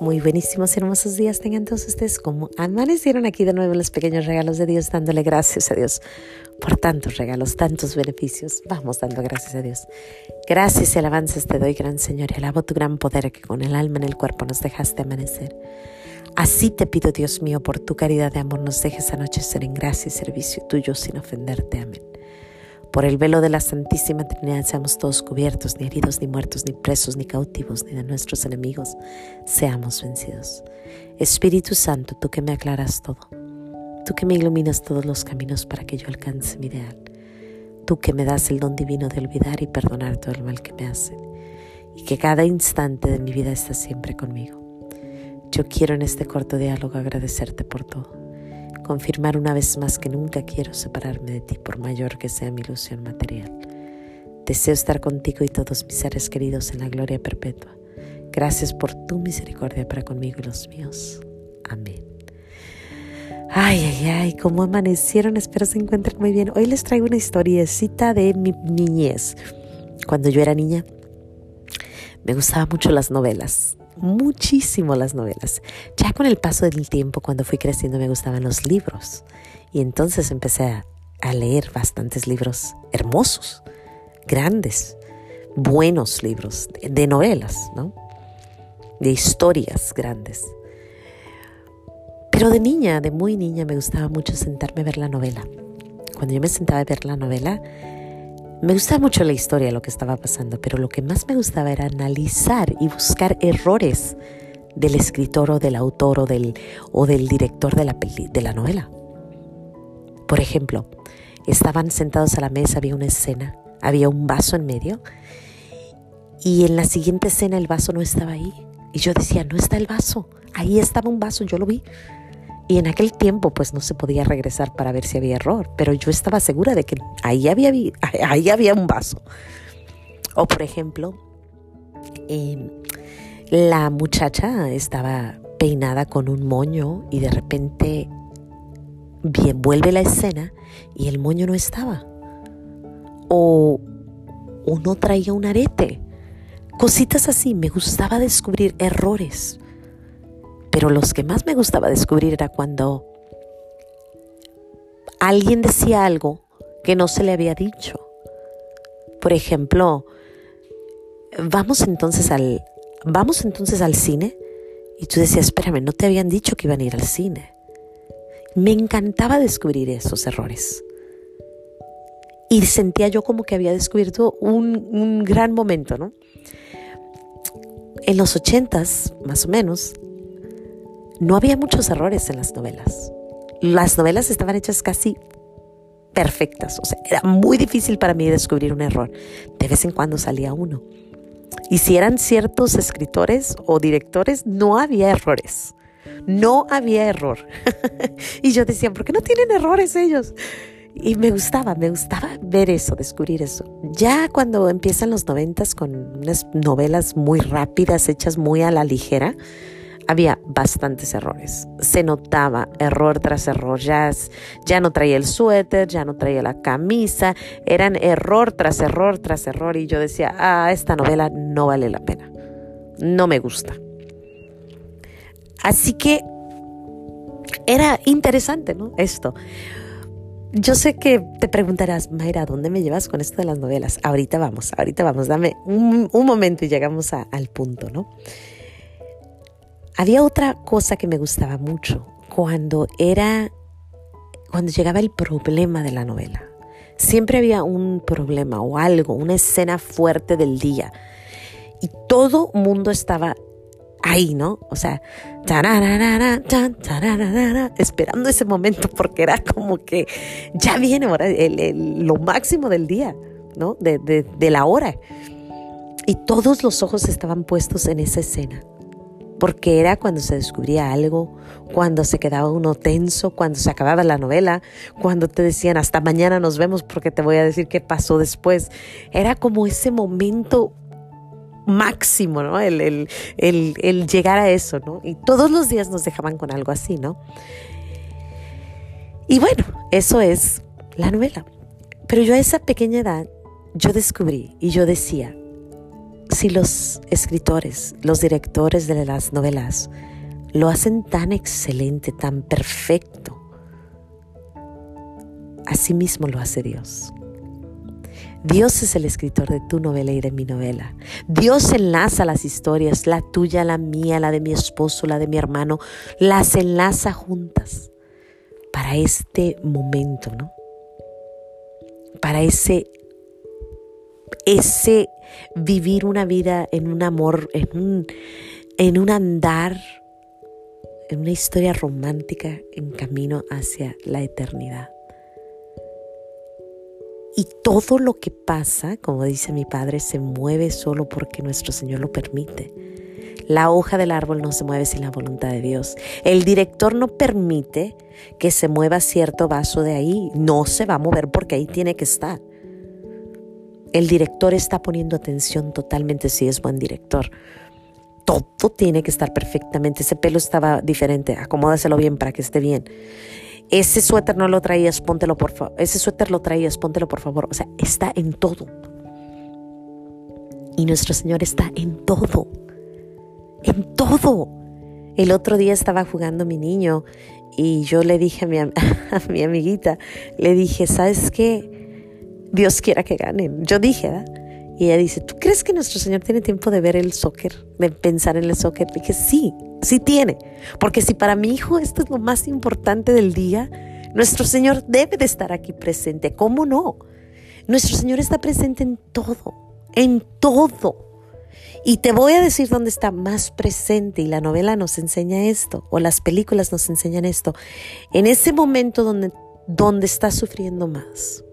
Muy buenísimos y hermosos días tengan todos ustedes como amanecieron aquí de nuevo los pequeños regalos de Dios, dándole gracias a Dios por tantos regalos, tantos beneficios. Vamos dando gracias a Dios. Gracias y alabanzas te doy, gran Señor, y alabo tu gran poder que con el alma en el cuerpo nos dejaste amanecer. Así te pido, Dios mío, por tu caridad de amor, nos dejes anochecer en gracia y servicio tuyo sin ofenderte. Amén. Por el velo de la Santísima Trinidad seamos todos cubiertos, ni heridos, ni muertos, ni presos, ni cautivos, ni de nuestros enemigos seamos vencidos. Espíritu Santo, tú que me aclaras todo, tú que me iluminas todos los caminos para que yo alcance mi ideal, tú que me das el don divino de olvidar y perdonar todo el mal que me hacen, y que cada instante de mi vida está siempre conmigo. Yo quiero en este corto diálogo agradecerte por todo confirmar una vez más que nunca quiero separarme de ti por mayor que sea mi ilusión material. Deseo estar contigo y todos mis seres queridos en la gloria perpetua. Gracias por tu misericordia para conmigo y los míos. Amén. Ay, ay, ay, cómo amanecieron, espero se encuentren muy bien. Hoy les traigo una historiecita de mi niñez. Cuando yo era niña, me gustaban mucho las novelas muchísimo las novelas. Ya con el paso del tiempo, cuando fui creciendo, me gustaban los libros. Y entonces empecé a, leer bastantes libros hermosos, grandes, buenos libros de, novelas, ¿no? De historias grandes. Pero de niña, de muy niña, me gustaba mucho sentarme a ver la novela. Cuando yo me sentaba a ver la novela, me gustaba mucho la historia, lo que estaba pasando, pero lo que más me gustaba era analizar y buscar errores del escritor o del autor o del, o del director de la, de la novela. Por ejemplo, estaban sentados a la mesa, había una escena, había un vaso en medio y en la siguiente escena el vaso no estaba ahí. Y yo decía, no está el vaso, ahí estaba un vaso, yo lo vi. Y en aquel tiempo pues no se podía regresar para ver si había error, pero yo estaba segura de que ahí había, ahí había un vaso. O por ejemplo, em, la muchacha estaba peinada con un moño y de repente bien, vuelve la escena y el moño no estaba. O, o no traía un arete. Cositas así, me gustaba descubrir errores pero los que más me gustaba descubrir era cuando alguien decía algo que no se le había dicho. Por ejemplo, vamos entonces al vamos entonces al cine y tú decías, "Espérame, no te habían dicho que iban a ir al cine." Me encantaba descubrir esos errores. Y sentía yo como que había descubierto un, un gran momento, ¿no? En los ochentas, más o menos, no había muchos errores en las novelas. Las novelas estaban hechas casi perfectas, o sea, era muy difícil para mí descubrir un error. De vez en cuando salía uno. Y si eran ciertos escritores o directores, no había errores. No había error. y yo decía, ¿por qué no tienen errores ellos? Y me gustaba, me gustaba ver eso, descubrir eso. Ya cuando empiezan los noventas con unas novelas muy rápidas, hechas muy a la ligera, había bastantes errores. Se notaba error tras error. Ya, ya no traía el suéter, ya no traía la camisa. Eran error tras error tras error. Y yo decía, ah, esta novela no vale la pena. No me gusta. Así que era interesante, ¿no? Esto. Yo sé que te preguntarás, Mayra, ¿dónde me llevas con esto de las novelas? Ahorita vamos, ahorita vamos, dame un, momento y llegamos al punto, ¿no? Había otra cosa que me gustaba mucho cuando era cuando llegaba el problema de la novela. Siempre había un problema o algo, una escena fuerte del día. Y todo mundo estaba ahí, ¿no? O sea, esperando ese momento porque era como que ya viene ahora lo máximo del día, ¿no? De, de la hora. Y todos los ojos estaban puestos en esa escena porque era cuando se descubría algo, cuando se quedaba uno tenso, cuando se acababa la novela, cuando te decían hasta mañana nos vemos porque te voy a decir qué pasó después. Era como ese momento máximo, ¿no? El, el, llegar a eso, ¿no? Y todos los días nos dejaban con algo así, ¿no? Y bueno, eso es la novela. Pero yo a esa pequeña edad, yo descubrí y yo decía, si los escritores, los directores de las novelas lo hacen tan excelente, tan perfecto, así mismo lo hace Dios. Dios es el escritor de tu novela y de mi novela. Dios enlaza las historias, la tuya, la mía, la de mi esposo, la de mi hermano, las enlaza juntas para este momento, ¿no? Para ese ese vivir una vida en un amor, en un, en un andar, en una historia romántica en camino hacia la eternidad. Y todo lo que pasa, como dice mi padre, se mueve solo porque nuestro Señor lo permite. La hoja del árbol no se mueve sin la voluntad de Dios. El director no permite que se mueva cierto vaso de ahí. No se va a mover porque ahí tiene que estar. El director está poniendo atención totalmente si es buen director. Todo tiene que estar perfectamente. Ese pelo estaba diferente. Acomódaselo bien para que esté bien ese suéter no lo traías, póntelo por favor, ese suéter lo traías, póntelo por favor. O sea, está en todo. Y nuestro Señor está en todo, en todo. El otro día estaba jugando mi niño y yo le dije a mi, a mi amiguita, le dije, ¿sabes qué? Dios quiera que ganen. Yo dije, ¿verdad? Y ella dice, ¿tú crees que nuestro Señor tiene tiempo de ver el soccer, de pensar en el soccer? dije, sí, sí tiene. Porque si para mi hijo esto es lo más importante del día, nuestro Señor debe de estar aquí presente. ¿Cómo no? Nuestro Señor está presente en todo, en todo. Y te voy a decir dónde está más presente y la novela nos enseña esto, o las películas nos enseñan esto, en ese momento donde, donde estás sufriendo más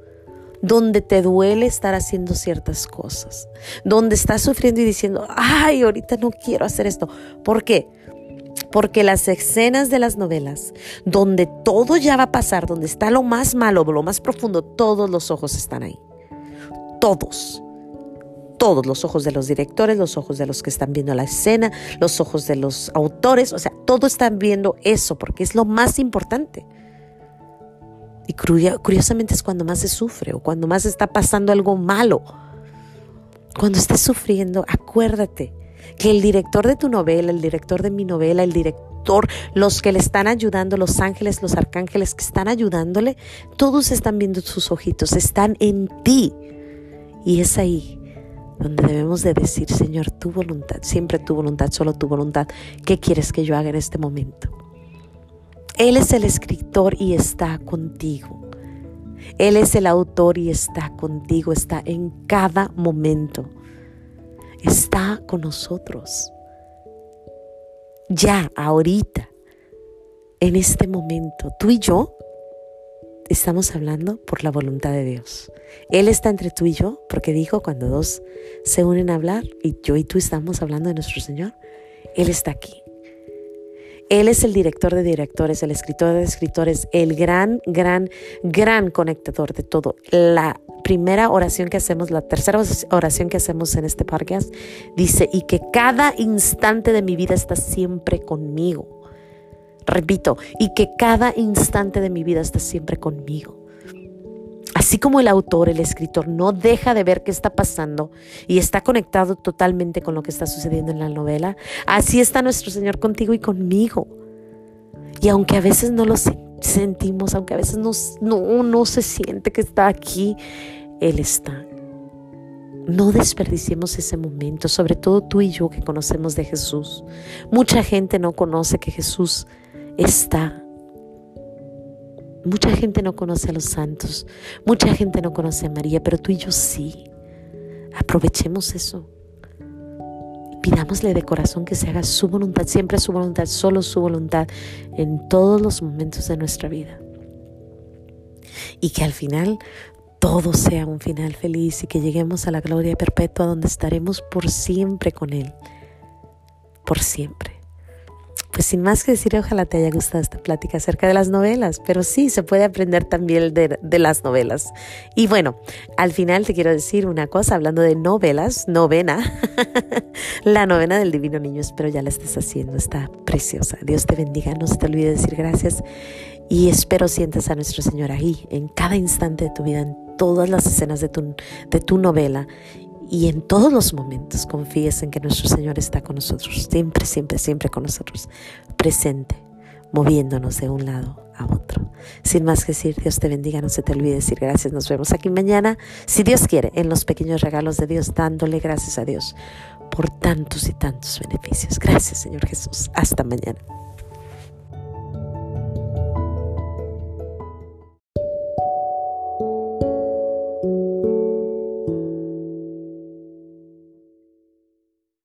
donde te duele estar haciendo ciertas cosas, donde estás sufriendo y diciendo, ay, ahorita no quiero hacer esto. ¿Por qué? Porque las escenas de las novelas, donde todo ya va a pasar, donde está lo más malo, lo más profundo, todos los ojos están ahí. Todos. Todos los ojos de los directores, los ojos de los que están viendo la escena, los ojos de los autores, o sea, todos están viendo eso porque es lo más importante. Y curiosamente es cuando más se sufre o cuando más está pasando algo malo. Cuando estés sufriendo, acuérdate que el director de tu novela, el director de mi novela, el director, los que le están ayudando, los ángeles, los arcángeles que están ayudándole, todos están viendo sus ojitos, están en ti. Y es ahí donde debemos de decir, Señor, tu voluntad, siempre tu voluntad, solo tu voluntad, ¿qué quieres que yo haga en este momento? Él es el escritor y está contigo. Él es el autor y está contigo, está en cada momento. Está con nosotros. Ya, ahorita, en este momento, tú y yo estamos hablando por la voluntad de Dios. Él está entre tú y yo, porque dijo cuando dos se unen a hablar y yo y tú estamos hablando de nuestro Señor, Él está aquí. Él es el director de directores, el escritor de escritores, el gran, gran, gran conectador de todo. La primera oración que hacemos, la tercera oración que hacemos en este podcast, dice, y que cada instante de mi vida está siempre conmigo. Repito, y que cada instante de mi vida está siempre conmigo. Así como el autor, el escritor, no deja de ver qué está pasando y está conectado totalmente con lo que está sucediendo en la novela, así está nuestro Señor contigo y conmigo. Y aunque a veces no lo sentimos, aunque a veces no, no se siente que está aquí, Él está. No desperdiciemos ese momento, sobre todo tú y yo que conocemos de Jesús. Mucha gente no conoce que Jesús está Mucha gente no conoce a los santos, mucha gente no conoce a María, pero tú y yo sí. Aprovechemos eso. Pidámosle de corazón que se haga su voluntad, siempre su voluntad, solo su voluntad, en todos los momentos de nuestra vida. Y que al final todo sea un final feliz y que lleguemos a la gloria perpetua donde estaremos por siempre con Él. Por siempre. Pues sin más que decir, ojalá te haya gustado esta plática acerca de las novelas, pero sí, se puede aprender también de, las novelas. Y bueno, al final te quiero decir una cosa, hablando de novelas, novena, la novena del Divino Niño, espero ya la estés haciendo, está preciosa. Dios te bendiga, no se te olvide decir gracias y espero sientas a nuestro Señor ahí, en cada instante de tu vida, en todas las escenas de tu, de tu novela y en todos los momentos confíes en que nuestro Señor está con nosotros, siempre, siempre, siempre con nosotros, presente, moviéndonos de un lado a otro. Sin más que decir, Dios te bendiga, no se te olvide decir gracias, nos vemos aquí mañana, si Dios quiere, en los pequeños regalos de Dios, dándole gracias a Dios por tantos y tantos beneficios. Gracias, Señor Jesús. Hasta mañana.